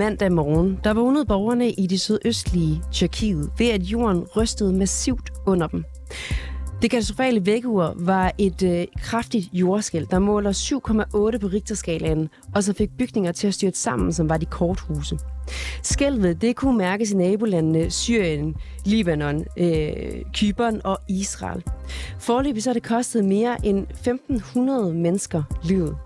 Mandag morgen, der vågnede borgerne i det sydøstlige Tyrkiet ved, at jorden rystede massivt under dem. Det katastrofale vækkeur var et øh, kraftigt jordskæld, der måler 7,8 på Richterskalaen, og så fik bygninger til at styrte sammen, som var de korthuse. Skælvet det kunne mærkes i nabolandene Syrien, Libanon, øh, Kypern og Israel. Forløbig så har det kostet mere end 1.500 mennesker livet.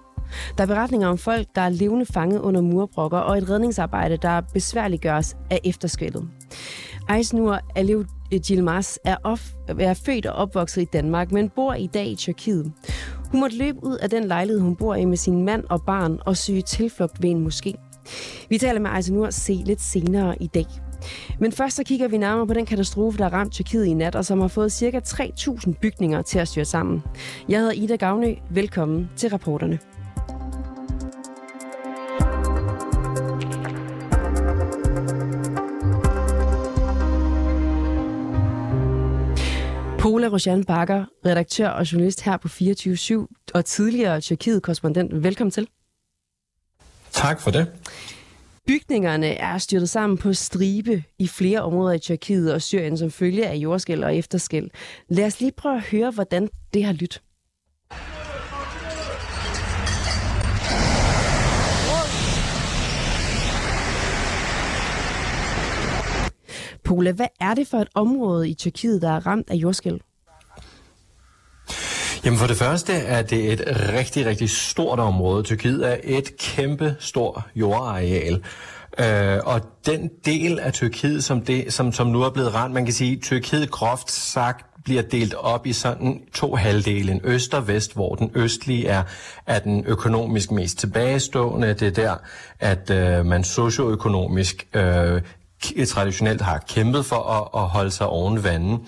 Der er beretninger om folk, der er levende fanget under murbrokker, og et redningsarbejde, der besværliggøres af efterskældet. Ejsnur Alev Gilmas er, of, er født og opvokset i Danmark, men bor i dag i Tyrkiet. Hun måtte løbe ud af den lejlighed, hun bor i med sin mand og barn og søge tilflugt ved en moské. Vi taler med Ejsnur se lidt senere i dag. Men først så kigger vi nærmere på den katastrofe, der har ramt Tyrkiet i nat, og som har fået ca. 3.000 bygninger til at styre sammen. Jeg hedder Ida Gavnø. Velkommen til rapporterne. Pola Roshan Bakker, redaktør og journalist her på 24 og tidligere Tyrkiet-korrespondent. Velkommen til. Tak for det. Bygningerne er styrtet sammen på stribe i flere områder i Tyrkiet og Syrien som følge af jordskæld og efterskæld. Lad os lige prøve at høre, hvordan det har lyttet. Pola, hvad er det for et område i Tyrkiet, der er ramt af jordskælv? Jamen for det første er det et rigtig, rigtig stort område. Tyrkiet er et kæmpe stort jordareal. Øh, og den del af Tyrkiet, som, det, som, som nu er blevet ramt, man kan sige, Tyrkiet groft sagt bliver delt op i sådan to halvdele, en øst og vest, hvor den østlige er, er den økonomisk mest tilbagestående. Det er der, at øh, man socioøkonomisk øh, Øh, traditionelt har kæmpet for at, at holde sig oven vandet.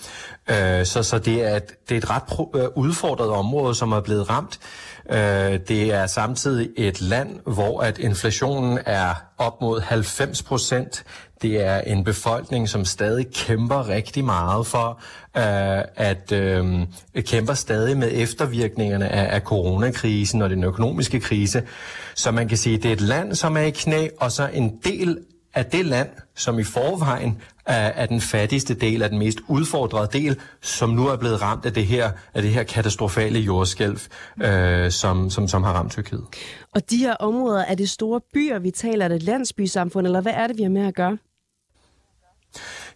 Øh, så, så det er, et, det er et ret pro, øh, udfordret område, som er blevet ramt. Øh, det er samtidig et land, hvor at inflationen er op mod 90 procent. Det er en befolkning, som stadig kæmper rigtig meget for, øh, at øh, kæmper stadig med eftervirkningerne af, af coronakrisen og den økonomiske krise. Så man kan sige, at det er et land, som er i knæ, og så en del af det land, som i forvejen er, er den fattigste del, er den mest udfordrede del, som nu er blevet ramt af det her, af det her katastrofale jordskælv, øh, som, som, som har ramt Tyrkiet. Og de her områder, er det store byer, vi taler, er det landsbysamfund, eller hvad er det, vi har med at gøre?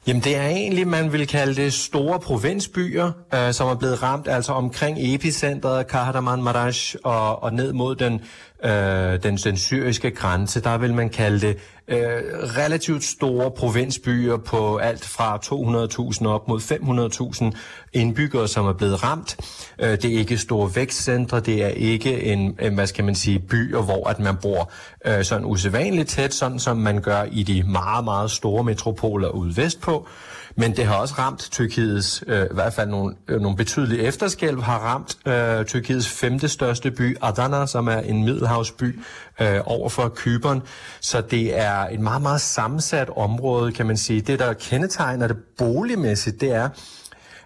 Jamen det er egentlig, man vil kalde det store provinsbyer, øh, som er blevet ramt altså omkring epicentret Kahraman Marash og, og ned mod den, øh, den, den syriske grænse. Der vil man kalde det øh, relativt store provinsbyer på alt fra 200.000 op mod 500.000 indbyggere, som er blevet ramt. Øh, det er ikke store vækstcentre, det er ikke en, en hvad skal man sige, byer, hvor at man bor øh, sådan usædvanligt tæt, sådan som man gør i de meget, meget store metropoler ude vestpå. Men det har også ramt Tyrkiets, øh, i hvert fald nogle, øh, nogle betydelige efterskælv, har ramt øh, Tyrkiets femte største by, Adana, som er en middelhavsby øh, over for Kyberen. Så det er et meget, meget sammensat område, kan man sige. Det, der kendetegner det boligmæssigt, det er,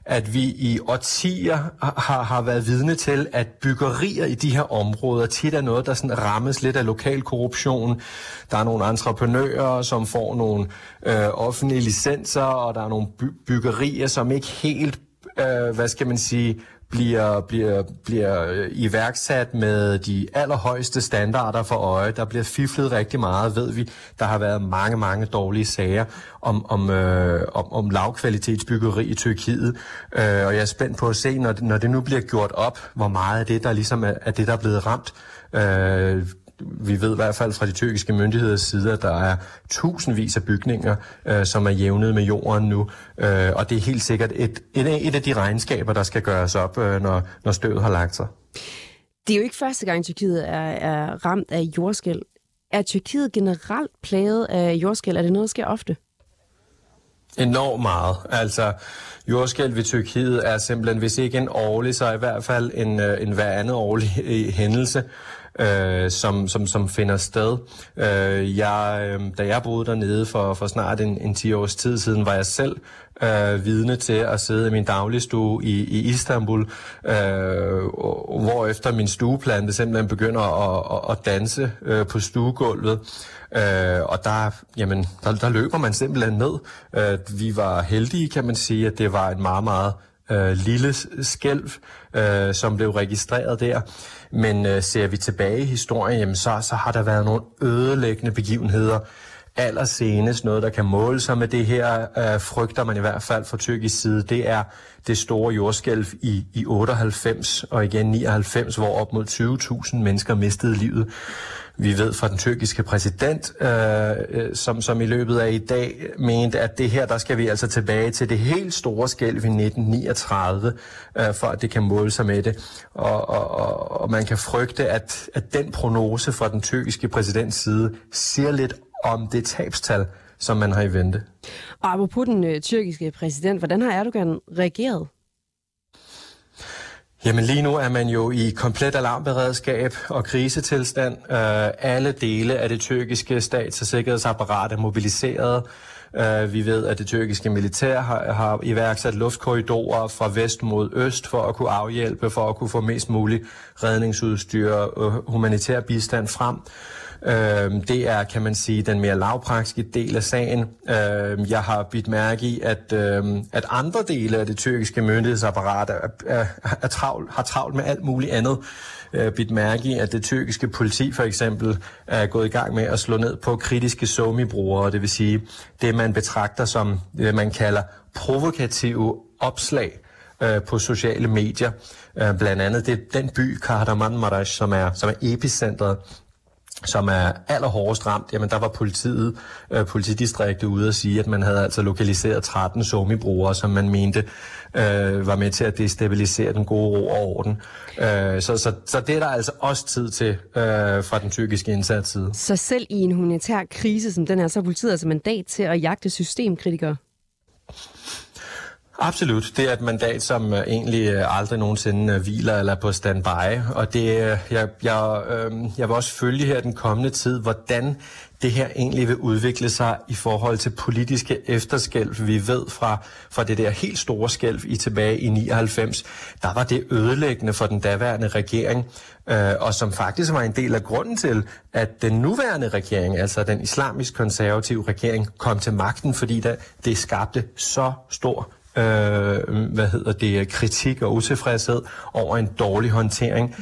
at vi i årtier har, har været vidne til, at byggerier i de her områder tit er noget, der sådan rammes lidt af lokal korruption. Der er nogle entreprenører, som får nogle øh, offentlige licenser, og der er nogle by- byggerier, som ikke helt, øh, hvad skal man sige, bliver, bliver, bliver øh, iværksat med de allerhøjeste standarder for øje. Der bliver fiflet rigtig meget, ved vi. Der har været mange, mange dårlige sager om, om, øh, om, om lavkvalitetsbyggeri i Tyrkiet. Øh, og jeg er spændt på at se, når, når det nu bliver gjort op, hvor meget af det, der ligesom er, er det, der er blevet ramt. Øh, vi ved i hvert fald fra de tyrkiske myndigheders side, at der er tusindvis af bygninger, øh, som er jævnet med jorden nu. Øh, og det er helt sikkert et, et, et af de regnskaber, der skal gøres op, øh, når, når støvet har lagt sig. Det er jo ikke første gang, Tyrkiet er, er ramt af jordskæld. Er Tyrkiet generelt plaget af jordskæld? Er det noget, der sker ofte? Enormt meget. Altså, jordskælv i Tyrkiet er simpelthen, hvis ikke en årlig, så i hvert fald en, øh, en hver anden årlig hændelse øh, som, som, som finder sted. Øh, jeg, øh, da jeg boede dernede for, for snart en, en 10 års tid siden, var jeg selv øh, vidne til at sidde i min dagligstue i, i Istanbul, øh, hvor efter min stueplante simpelthen begynder at, at, at danse øh, på stuegulvet. Øh, og der, jamen, der, der løber man simpelthen ned. Øh, vi var heldige, kan man sige, at det var et meget, meget øh, lille skælv, øh, som blev registreret der. Men øh, ser vi tilbage i historien, jamen, så, så har der været nogle ødelæggende begivenheder. Allersenest noget, der kan måle sig med det her, øh, frygter man i hvert fald fra tyrkisk side, det er det store jordskælv i, i 98 og igen 99, hvor op mod 20.000 mennesker mistede livet. Vi ved fra den tyrkiske præsident, øh, øh, som, som i løbet af i dag mente, at det her, der skal vi altså tilbage til det helt store skælv i 1939, øh, for at det kan måle sig med det. Og, og, og, og man kan frygte, at, at den prognose fra den tyrkiske præsidents side siger lidt om det tabstal, som man har i vente. Og apropos den øh, tyrkiske præsident, hvordan har Erdogan reageret? Jamen lige nu er man jo i komplet alarmberedskab og krisetilstand. Uh, alle dele af det tyrkiske stats- og sikkerhedsapparat er mobiliseret. Uh, vi ved, at det tyrkiske militær har, har iværksat luftkorridorer fra vest mod øst for at kunne afhjælpe, for at kunne få mest muligt redningsudstyr og humanitær bistand frem. Øh, det er, kan man sige, den mere lavpraktiske del af sagen. Øh, jeg har bidt mærke i, at, øh, at andre dele af det tyrkiske myndighedsapparat er, er, er travl, har travlt med alt muligt andet. Øh, bidt mærke i, at det tyrkiske politi for eksempel er gået i gang med at slå ned på kritiske somi-brugere, det vil sige det, man betragter som, det man kalder provokative opslag øh, på sociale medier. Øh, blandt andet det, den by, Kahramanmaraş, som er, som er epicentret som er allerhårdest ramt, jamen der var politiet, øh, politidistriktet ude at sige, at man havde altså lokaliseret 13 somibrugere, som man mente øh, var med til at destabilisere den gode ro og orden. Øh, så, så, så det er der altså også tid til øh, fra den tyrkiske indsats side. Så selv i en humanitær krise som den her, så har politiet altså mandat til at jagte systemkritikere? Absolut. Det er et mandat, som øh, egentlig øh, aldrig nogensinde øh, hviler eller er på standby. Og det, jeg, jeg, øh, jeg vil også følge her den kommende tid, hvordan det her egentlig vil udvikle sig i forhold til politiske efterskælv. Vi ved fra, fra det der helt store skælv i tilbage i 99, der var det ødelæggende for den daværende regering, øh, og som faktisk var en del af grunden til, at den nuværende regering, altså den islamisk konservative regering, kom til magten, fordi der, det skabte så stor øh, hvad hedder det, kritik og utilfredshed over en dårlig håndtering.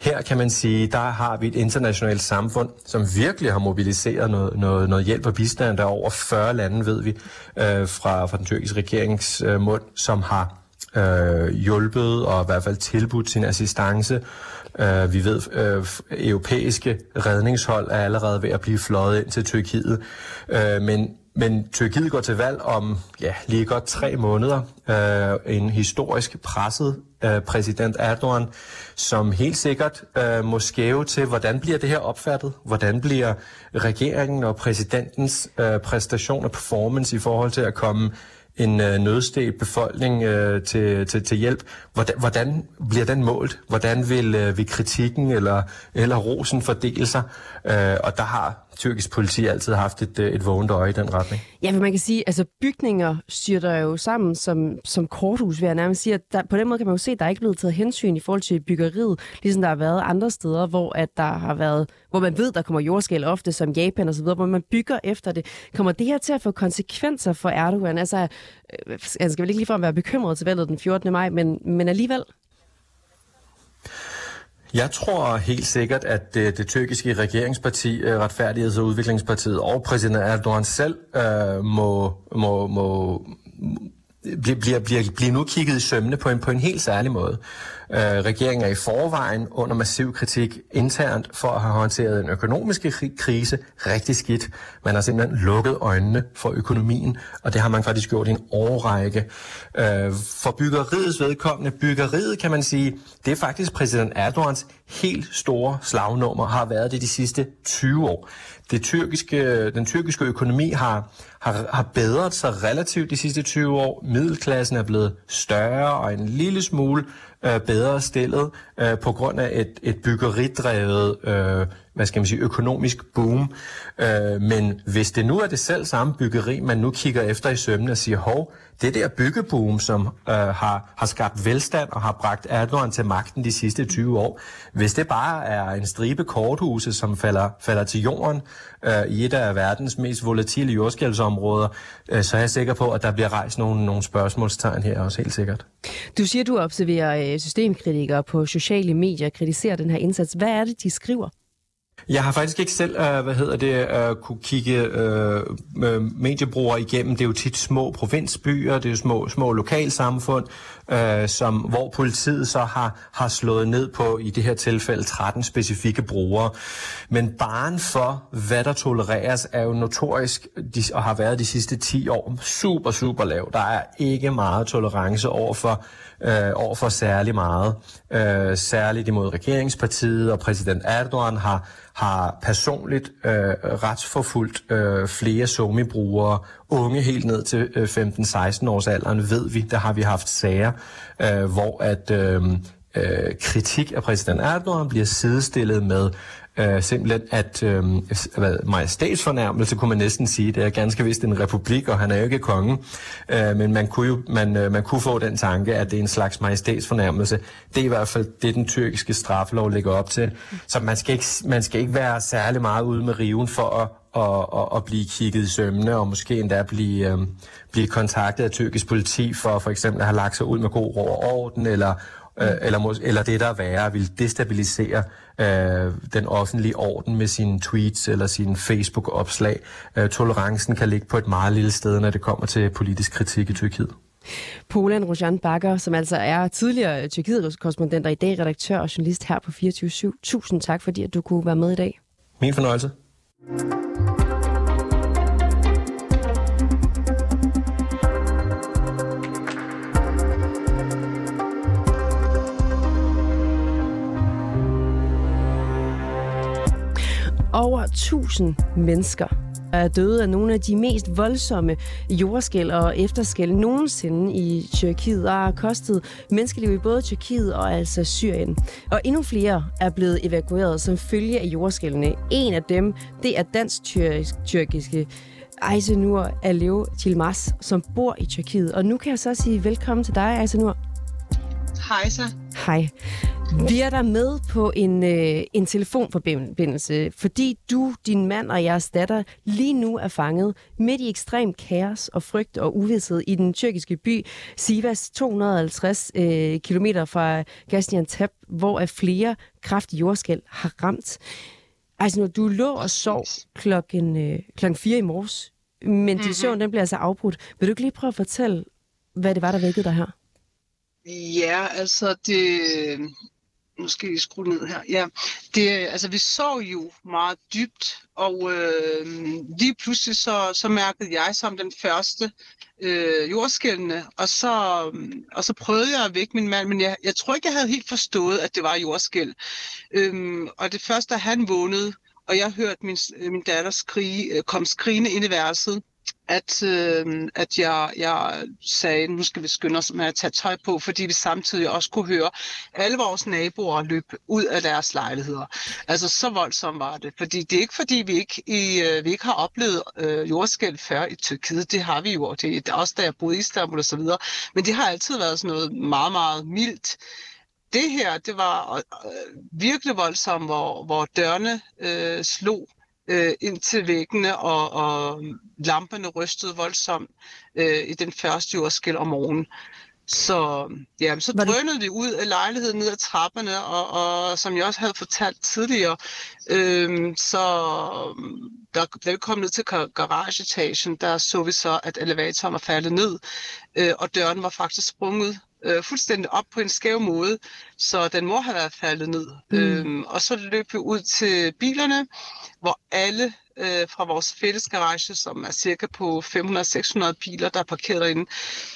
Her kan man sige, der har vi et internationalt samfund, som virkelig har mobiliseret noget, noget, noget hjælp og bistand. Der er over 40 lande, ved vi, øh, fra, fra den tyrkiske regerings øh, mund, som har øh, hjulpet og i hvert fald tilbudt sin assistance. Øh, vi ved, øh, europæiske redningshold er allerede ved at blive fløjet ind til Tyrkiet. Øh, men men Tyrkiet går til valg om ja, lige godt tre måneder. Øh, en historisk presset øh, præsident Erdogan, som helt sikkert øh, må skæve til, hvordan bliver det her opfattet? Hvordan bliver regeringen og præsidentens øh, præstation og performance i forhold til at komme en øh, nødstedt befolkning øh, til, til, til hjælp. Hvordan, hvordan bliver den målt? Hvordan vil, øh, vil kritikken eller, eller rosen fordele sig? Øh, og der har tyrkisk politi altid haft et, øh, et vågent øje i den retning. Ja, men man kan sige, altså bygninger styrter jo sammen som, som korthus, vil jeg nærmest sige. At der, på den måde kan man jo se, at der er ikke blevet taget hensyn i forhold til byggeriet, ligesom der har været andre steder, hvor at der har været, hvor man ved, der kommer jordskæl ofte, som Japan og så videre, hvor man bygger efter det. Kommer det her til at få konsekvenser for Erdogan? Altså, øh, han skal vel ikke ligefrem være bekymret til valget den 14. maj, men, men alligevel? Jeg tror helt sikkert, at det, det tyrkiske regeringsparti, øh, Retfærdigheds- og Udviklingspartiet og præsident Erdogan selv øh, må, må, må bliver, bliver, bliver nu kigget i sømne på en, på en helt særlig måde. Øh, regeringen er i forvejen under massiv kritik internt for at have håndteret en økonomisk krise rigtig skidt. Man har simpelthen lukket øjnene for økonomien, og det har man faktisk gjort i en årrække. Øh, for byggeriets vedkommende, byggeriet kan man sige, det er faktisk præsident Erdogans helt store slagnummer, har været det de sidste 20 år det tyrkiske, den tyrkiske økonomi har, har, har bedret sig relativt de sidste 20 år. Middelklassen er blevet større og en lille smule øh, bedre bedre stillet øh, på grund af et, et byggeridrevet øh, hvad skal man sige, økonomisk boom. Øh, men hvis det nu er det selv samme byggeri, man nu kigger efter i sømmen og siger, hov, det der byggeboom, som øh, har, har skabt velstand og har bragt Erdogan til magten de sidste 20 år, hvis det bare er en stribe korthuse, som falder, falder til jorden øh, i et af verdens mest volatile jordskældsområder, øh, så er jeg sikker på, at der bliver rejst nogle, nogle spørgsmålstegn her også helt sikkert. Du siger, du observerer øh, systemkritikere på sociale medier kritiserer den her indsats. Hvad er det, de skriver? Jeg har faktisk ikke selv, uh, hvad hedder det, uh, kunne kigge uh, mediebrugere igennem. Det er jo tit små provinsbyer, det er jo små, små lokalsamfund, uh, som, hvor politiet så har, har slået ned på, i det her tilfælde, 13 specifikke brugere. Men baren for, hvad der tolereres, er jo notorisk, de, og har været de sidste 10 år, super, super lav. Der er ikke meget tolerance over for øh, over for særlig meget. Øh, særligt imod regeringspartiet, og præsident Erdogan har, har personligt øh, retsforfulgt øh, flere somibrugere, unge helt ned til øh, 15-16 års alderen, ved vi, der har vi haft sager, øh, hvor at øh, øh, kritik af præsident Erdogan bliver sidestillet med øh, simpelthen, at øh, hvad, majestætsfornærmelse kunne man næsten sige. Det er ganske vist en republik, og han er jo ikke konge, Øh, men man kunne jo man, øh, man kunne få den tanke, at det er en slags majestætsfornærmelse. Det er i hvert fald det, den tyrkiske straffelov lægger op til. Så man skal ikke, man skal ikke være særlig meget ude med riven for at at, at, og blive kigget i sømne, og måske endda blive, øh, blive kontaktet af tyrkisk politi for for eksempel at have lagt sig ud med god ro og orden, eller øh, eller, eller det, der er værre, vil destabilisere øh, den offentlige orden med sine tweets eller sine Facebook-opslag. Øh, tolerancen kan ligge på et meget lille sted, når det kommer til politisk kritik i Tyrkiet. Polan Rojan Bakker, som altså er tidligere Tyrkiet-korrespondent og i dag redaktør og journalist her på 24 Tusind tak, fordi at du kunne være med i dag. Min fornøjelse. Over 1000 mennesker er døde af nogle af de mest voldsomme jordskæl og efterskæl nogensinde i Tyrkiet, og har kostet menneskeliv i både Tyrkiet og altså Syrien. Og endnu flere er blevet evakueret som følge af jordskældene. En af dem, det er dansk-tyrkiske Aysenur Alev Tilmas, som bor i Tyrkiet. Og nu kan jeg så sige velkommen til dig, Aysenur. Hej så. Hej. Vi er der med på en, øh, en telefonforbindelse, fordi du, din mand og jeres datter lige nu er fanget midt i ekstrem kaos og frygt og uvidshed i den tyrkiske by Sivas, 250 øh, km fra Gaziantep, hvor af flere kraftige jordskæl har ramt. Altså, når du lå og sov klokken, øh, klokken 4 i morges, men mm-hmm. din søvn den bliver altså afbrudt. Vil du ikke lige prøve at fortælle, hvad det var, der vækkede dig her? Ja, altså det... Nu skal vi skrue ned her. Ja, det, altså vi så jo meget dybt, og øh, lige pludselig så, så mærkede jeg som den første øh, jordskældende, og så, og så prøvede jeg at vække min mand, men jeg, jeg tror ikke, jeg havde helt forstået, at det var jordskæld. Øhm, og det første, da han vågnede, og jeg hørte min, min datter skrige, øh, kom skrigende ind i værelset, at, øh, at jeg, jeg sagde, nu skal vi skynde os med at tage tøj på, fordi vi samtidig også kunne høre alle vores naboer løbe ud af deres lejligheder. Altså så voldsomt var det. Fordi det er ikke fordi, vi ikke, i, øh, vi ikke har oplevet øh, jordskælv før i Tyrkiet. Det har vi jo, det er også da jeg boede i Istanbul og så videre. Men det har altid været sådan noget meget, meget mildt det her, det var øh, virkelig voldsomt, hvor, hvor dørene øh, slog øh, ind til væggene, og, og lamperne rystede voldsomt øh, i den første jordskæl om morgenen. Så, ja, så drønede vi ud af lejligheden ned ad trapperne, og, og som jeg også havde fortalt tidligere, øh, så der, da vi kom ned til garageetagen, der så vi så, at elevatoren var faldet ned, øh, og døren var faktisk sprunget øh, fuldstændig op på en skæv måde, så den må have været faldet ned. Mm. Øhm, og så løb vi ud til bilerne, hvor alle øh, fra vores fælles garage, som er cirka på 500-600 biler, der er parkeret derinde,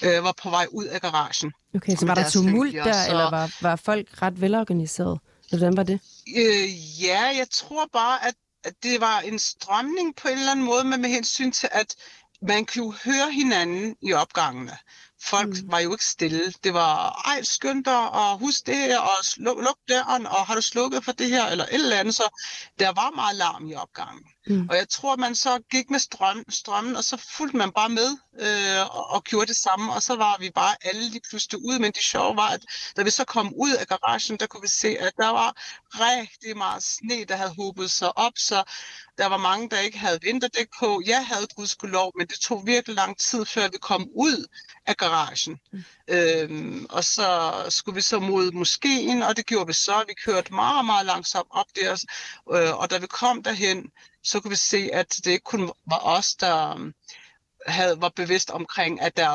øh, var på vej ud af garagen. Okay, så var der tumult der, så... eller var, var folk ret velorganiseret? Hvordan var det? Øh, ja, jeg tror bare, at, at det var en strømning på en eller anden måde, men med hensyn til, at man kunne høre hinanden i opgangene. Folk mm. var jo ikke stille. Det var, ej, skynd dig, og husk det her, og luk, luk døren, og har du slukket for det her, eller et eller andet. Så der var meget larm i opgangen. Mm. Og jeg tror, man så gik med strøm, strømmen, og så fulgte man bare med øh, og, og gjorde det samme. Og så var vi bare alle lige pludselig ude. Men det sjove var, at da vi så kom ud af garagen, der kunne vi se, at der var rigtig meget sne, der havde hobet sig op. Så der var mange, der ikke havde vinterdæk på. Jeg havde gudskelov, men det tog virkelig lang tid, før vi kom ud af garagen. Mm. Øhm, og så skulle vi så mod moskeen, og det gjorde vi så. Vi kørte meget, meget langsomt op der, øh, og da vi kom derhen, så kunne vi se, at det ikke kun var os, der øhm, havde, var bevidst omkring, at der,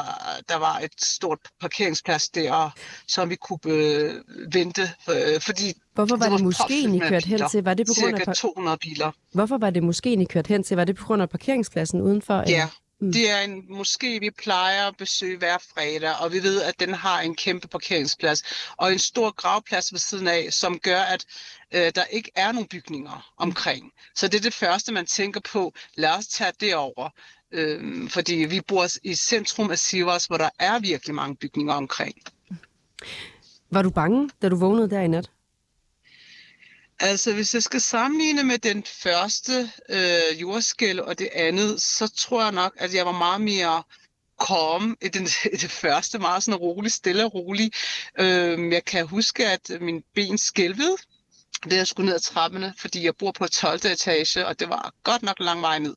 der var et stort parkeringsplads der, som vi kunne øh, vente. Øh, fordi Hvorfor var det, det moskeen, I kørte hen til? Var det på grund af 200 biler. Hvorfor var det moskeen, I kørte hen til? Var det på grund af parkeringspladsen udenfor? Ja? Mm. Det er en måske vi plejer at besøge hver fredag, og vi ved, at den har en kæmpe parkeringsplads og en stor gravplads ved siden af, som gør, at øh, der ikke er nogen bygninger omkring. Så det er det første, man tænker på. Lad os tage det over. Øh, fordi vi bor i centrum af Sivas, hvor der er virkelig mange bygninger omkring. Var du bange, da du vågnede der i nat? Altså, hvis jeg skal sammenligne med den første øh, jordskæl og det andet, så tror jeg nok, at jeg var meget mere kom i, den, i det første, meget sådan rolig, stille og rolig. Øh, jeg kan huske, at min ben skælvede, da jeg skulle ned ad trapperne, fordi jeg bor på 12. etage, og det var godt nok lang vej ned.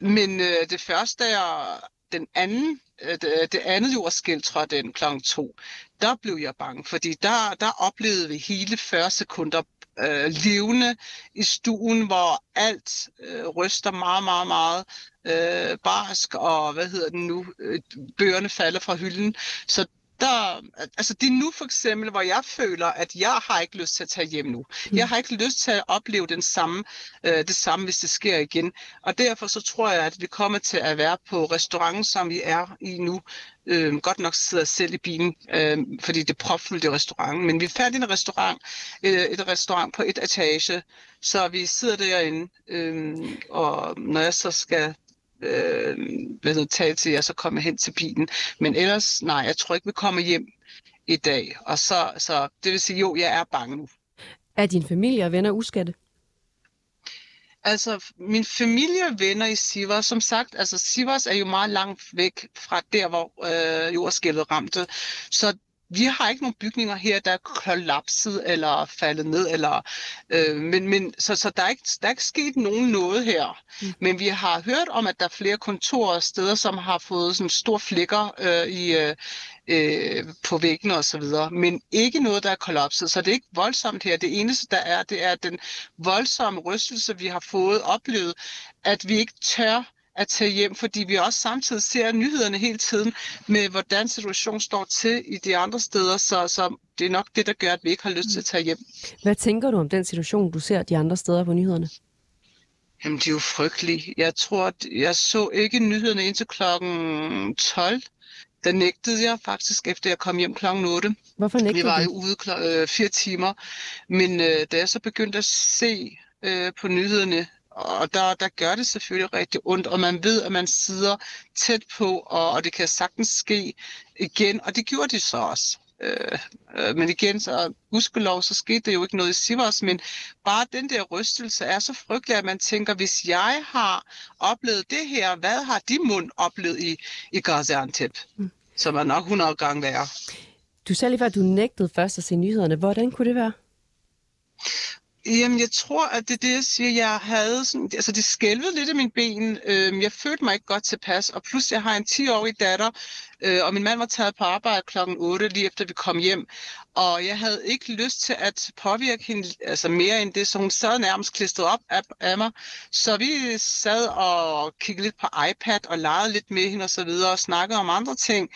Men øh, det første, jeg, den anden, øh, det, øh, det andet jordskæld trådte ind kl. 2, der blev jeg bange, fordi der, der oplevede vi hele 40 sekunder øh, levende i stuen, hvor alt øh, ryster meget, meget, meget øh, barsk, og hvad hedder den nu, øh, bøgerne falder fra hylden. Så der, altså det er nu for eksempel, hvor jeg føler, at jeg har ikke lyst til at tage hjem nu. Mm. Jeg har ikke lyst til at opleve den samme, øh, det samme, hvis det sker igen. Og derfor så tror jeg, at vi kommer til at være på restauranten, som vi er i nu. Øh, godt nok sidder selv i bilen, øh, fordi det er propfuldt i restauranten. Men vi er færdige i en restaurant, øh, et restaurant på et etage, så vi sidder derinde, øh, og når jeg så skal øh, til jer, så kommer jeg hen til bilen. Men ellers, nej, jeg tror ikke, vi kommer hjem i dag. Og så, så det vil sige, jo, jeg er bange nu. Er din familie og venner uskatte? Altså, min familie og venner i Sivas, som sagt, altså Sivas er jo meget langt væk fra der, hvor øh, jordskælvet ramte. Så vi har ikke nogen bygninger her, der er kollapset eller faldet ned. Eller, øh, men, men, så så der, er ikke, der er ikke sket nogen noget her. Mm. Men vi har hørt om, at der er flere kontorer og steder, som har fået sådan store flækker øh, i, øh, øh, på væggene og så videre. Men ikke noget, der er kollapset. Så det er ikke voldsomt her. Det eneste, der er, det er den voldsomme rystelse, vi har fået oplevet, at vi ikke tør at tage hjem, fordi vi også samtidig ser nyhederne hele tiden med, hvordan situationen står til i de andre steder, så, så det er nok det, der gør, at vi ikke har lyst til at tage hjem. Hvad tænker du om den situation, du ser de andre steder på nyhederne? Jamen, det er jo frygteligt. Jeg tror, at jeg så ikke nyhederne indtil klokken 12. Der nægtede jeg faktisk, efter jeg kom hjem klokken 8. Hvorfor nægtede Vi var jo ude kl- øh, fire timer. Men øh, da jeg så begyndte at se øh, på nyhederne, og der, der gør det selvfølgelig rigtig ondt, og man ved, at man sidder tæt på, og, og det kan sagtens ske igen, og det gjorde de så også. Øh, øh, men igen, så gudskelov, så skete det jo ikke noget i Sivas, men bare den der rystelse er så frygtelig, at man tænker, hvis jeg har oplevet det her, hvad har de mund oplevet i, i Gaziantep? Mm. Som er nok 100 gange værre. Du sagde lige før, at du nægtede først at se nyhederne. Hvordan kunne det være? Jamen, jeg tror, at det er det, jeg siger. Jeg havde sådan, altså det skælvede lidt af mine ben. Øhm, jeg følte mig ikke godt tilpas, og plus jeg har en 10-årig datter, øh, og min mand var taget på arbejde klokken 8, lige efter vi kom hjem. Og jeg havde ikke lyst til at påvirke hende altså mere end det, så hun sad nærmest klistret op af, af mig. Så vi sad og kiggede lidt på iPad og legede lidt med hende og så videre og snakkede om andre ting.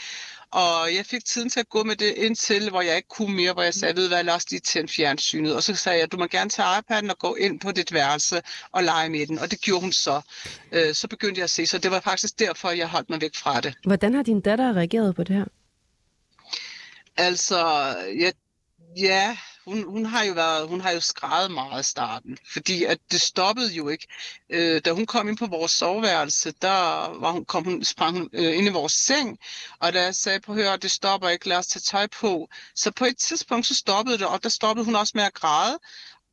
Og jeg fik tiden til at gå med det indtil, hvor jeg ikke kunne mere, hvor jeg sagde, ved hvad, lad os lige tænde fjernsynet. Og så sagde jeg, du må gerne tage iPad'en og gå ind på dit værelse og lege med den. Og det gjorde hun så. Øh, så begyndte jeg at se, så det var faktisk derfor, jeg holdt mig væk fra det. Hvordan har din datter reageret på det her? Altså, ja, ja hun, hun har jo været, hun har jo skrevet meget i starten, fordi at det stoppede jo ikke. Øh, da hun kom ind på vores soveværelse, der var hun, kom hun, sprang hun øh, ind i vores seng, og da jeg sagde på høre, det stopper ikke, lad os tage tøj på. Så på et tidspunkt, så stoppede det, og der stoppede hun også med at græde.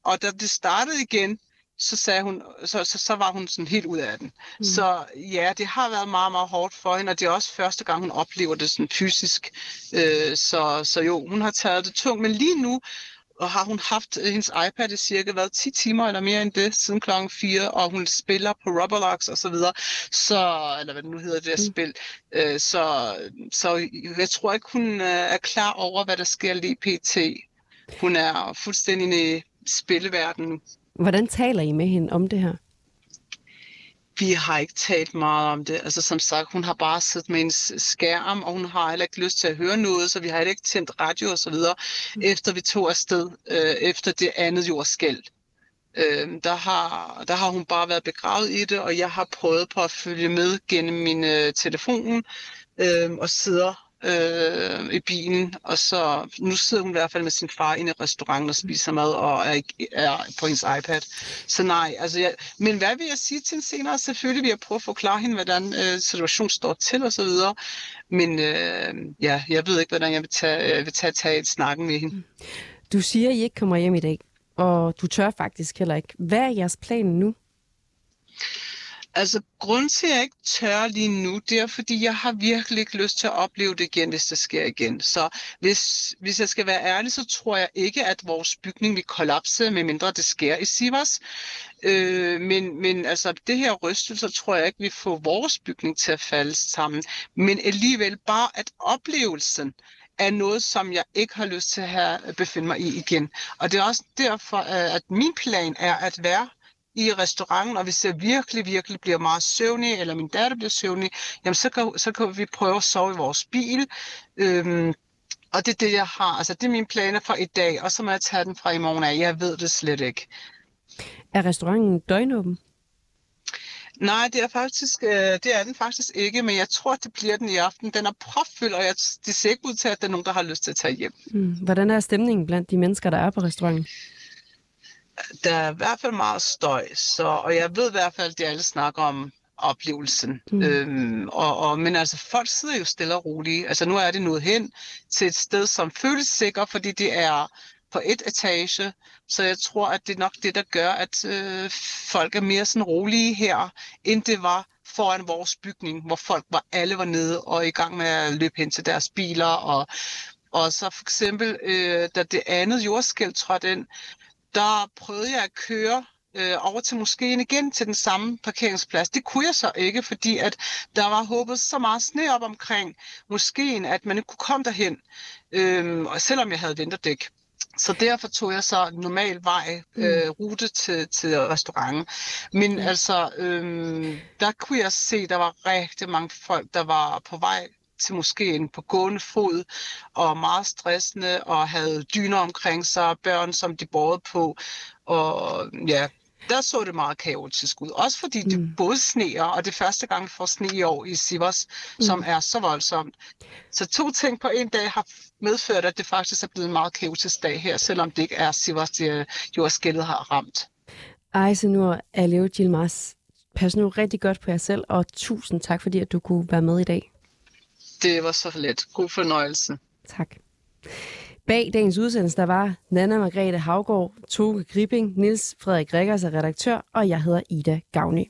Og da det startede igen, så, sagde hun, så, så, så var hun sådan helt ud af den. Mm. Så ja, det har været meget, meget hårdt for hende, og det er også første gang, hun oplever det sådan fysisk. Øh, så, så jo, hun har taget det tungt, men lige nu og har hun haft øh, hendes iPad i cirka været 10 timer eller mere end det siden klokken 4, og hun spiller på Roblox og så videre, så, eller hvad det nu hedder det mm. spil. Øh, så, så jeg tror ikke, hun øh, er klar over, hvad der sker lige pt. Hun er fuldstændig i spilleverdenen Hvordan taler I med hende om det her? Vi har ikke talt meget om det. Altså som sagt, hun har bare siddet med en skærm, og hun har heller ikke lyst til at høre noget, så vi har heller ikke tændt radio og så videre, mm. efter vi tog afsted, øh, efter det andet jordskæld. Øh, der, har, der har hun bare været begravet i det, og jeg har prøvet på at følge med gennem min øh, telefon, øh, og sidder øh, i bilen, og så nu sidder hun i hvert fald med sin far inde i restauranten og spiser mad og er, er på hendes iPad. Så nej, altså jeg, men hvad vil jeg sige til hende senere? Selvfølgelig vil jeg prøve at forklare hende, hvordan øh, situationen står til og så videre. Men øh, ja, jeg ved ikke, hvordan jeg vil tage, øh, vil tage, tage et snakken med hende. Du siger, at I ikke kommer hjem i dag, og du tør faktisk heller ikke. Hvad er jeres plan nu? Altså, grund til, at jeg ikke tør lige nu, det er, fordi jeg har virkelig ikke lyst til at opleve det igen, hvis det sker igen. Så hvis, hvis jeg skal være ærlig, så tror jeg ikke, at vores bygning vil kollapse, medmindre det sker i Sivas. Øh, men, men altså, det her rystelse, tror jeg ikke, vi får vores bygning til at falde sammen. Men alligevel bare, at oplevelsen er noget, som jeg ikke har lyst til at have, befinde mig i igen. Og det er også derfor, at min plan er at være i restauranten, og hvis jeg virkelig, virkelig bliver meget søvnig, eller min datter bliver søvnig, jamen så kan, så kan vi prøve at sove i vores bil. Øhm, og det er det, jeg har. Altså, det er mine planer for i dag, og så må jeg tage den fra i morgen af. Jeg ved det slet ikke. Er restauranten døgnåben? Nej, det er, faktisk, øh, det er den faktisk ikke, men jeg tror, det bliver den i aften. Den er propfyldt, og jeg, det ser ikke ud til, at der er nogen, der har lyst til at tage hjem. Mm. Hvordan er stemningen blandt de mennesker, der er på restauranten? Der er i hvert fald meget støj, så, og jeg ved i hvert fald, at de alle snakker om oplevelsen. Mm. Øhm, og, og, men altså, folk sidder jo stille og roligt. Altså, nu er det nået hen til et sted, som føles sikkert, fordi det er på et etage, så jeg tror, at det er nok det, der gør, at øh, folk er mere sådan rolige her, end det var foran vores bygning, hvor folk var alle var nede og i gang med at løbe hen til deres biler. Og, og så for eksempel, øh, da det andet jordskæld trådte ind, der prøvede jeg at køre øh, over til moskeen igen til den samme parkeringsplads. Det kunne jeg så ikke, fordi at der var håbet så meget sne op omkring moskeen, at man ikke kunne komme derhen, øh, og selvom jeg havde vinterdæk. Så derfor tog jeg så normal vej, mm. øh, rute til, til restauranten. Men mm. altså, øh, der kunne jeg se, at der var rigtig mange folk, der var på vej til moskeen på gående fod, og meget stressende, og havde dyner omkring sig, børn, som de borgede på. Og ja, der så det meget kaotisk ud. Også fordi mm. det både sneer, og det er første gang, vi får sne i år i Sivas, mm. som er så voldsomt. Så to ting på en dag har medført, at det faktisk er blevet en meget kaotisk dag her, selvom det ikke er Sivas, det jordskældet har ramt. Ejse nu Aleo Gilmas. Pas nu rigtig godt på jer selv, og tusind tak, fordi at du kunne være med i dag. Det var så let. God fornøjelse. Tak. Bag dagens udsendelse, der var Nana Margrethe Havgård, Toge Gripping, Nils Frederik Rikkers er redaktør, og jeg hedder Ida Gavni.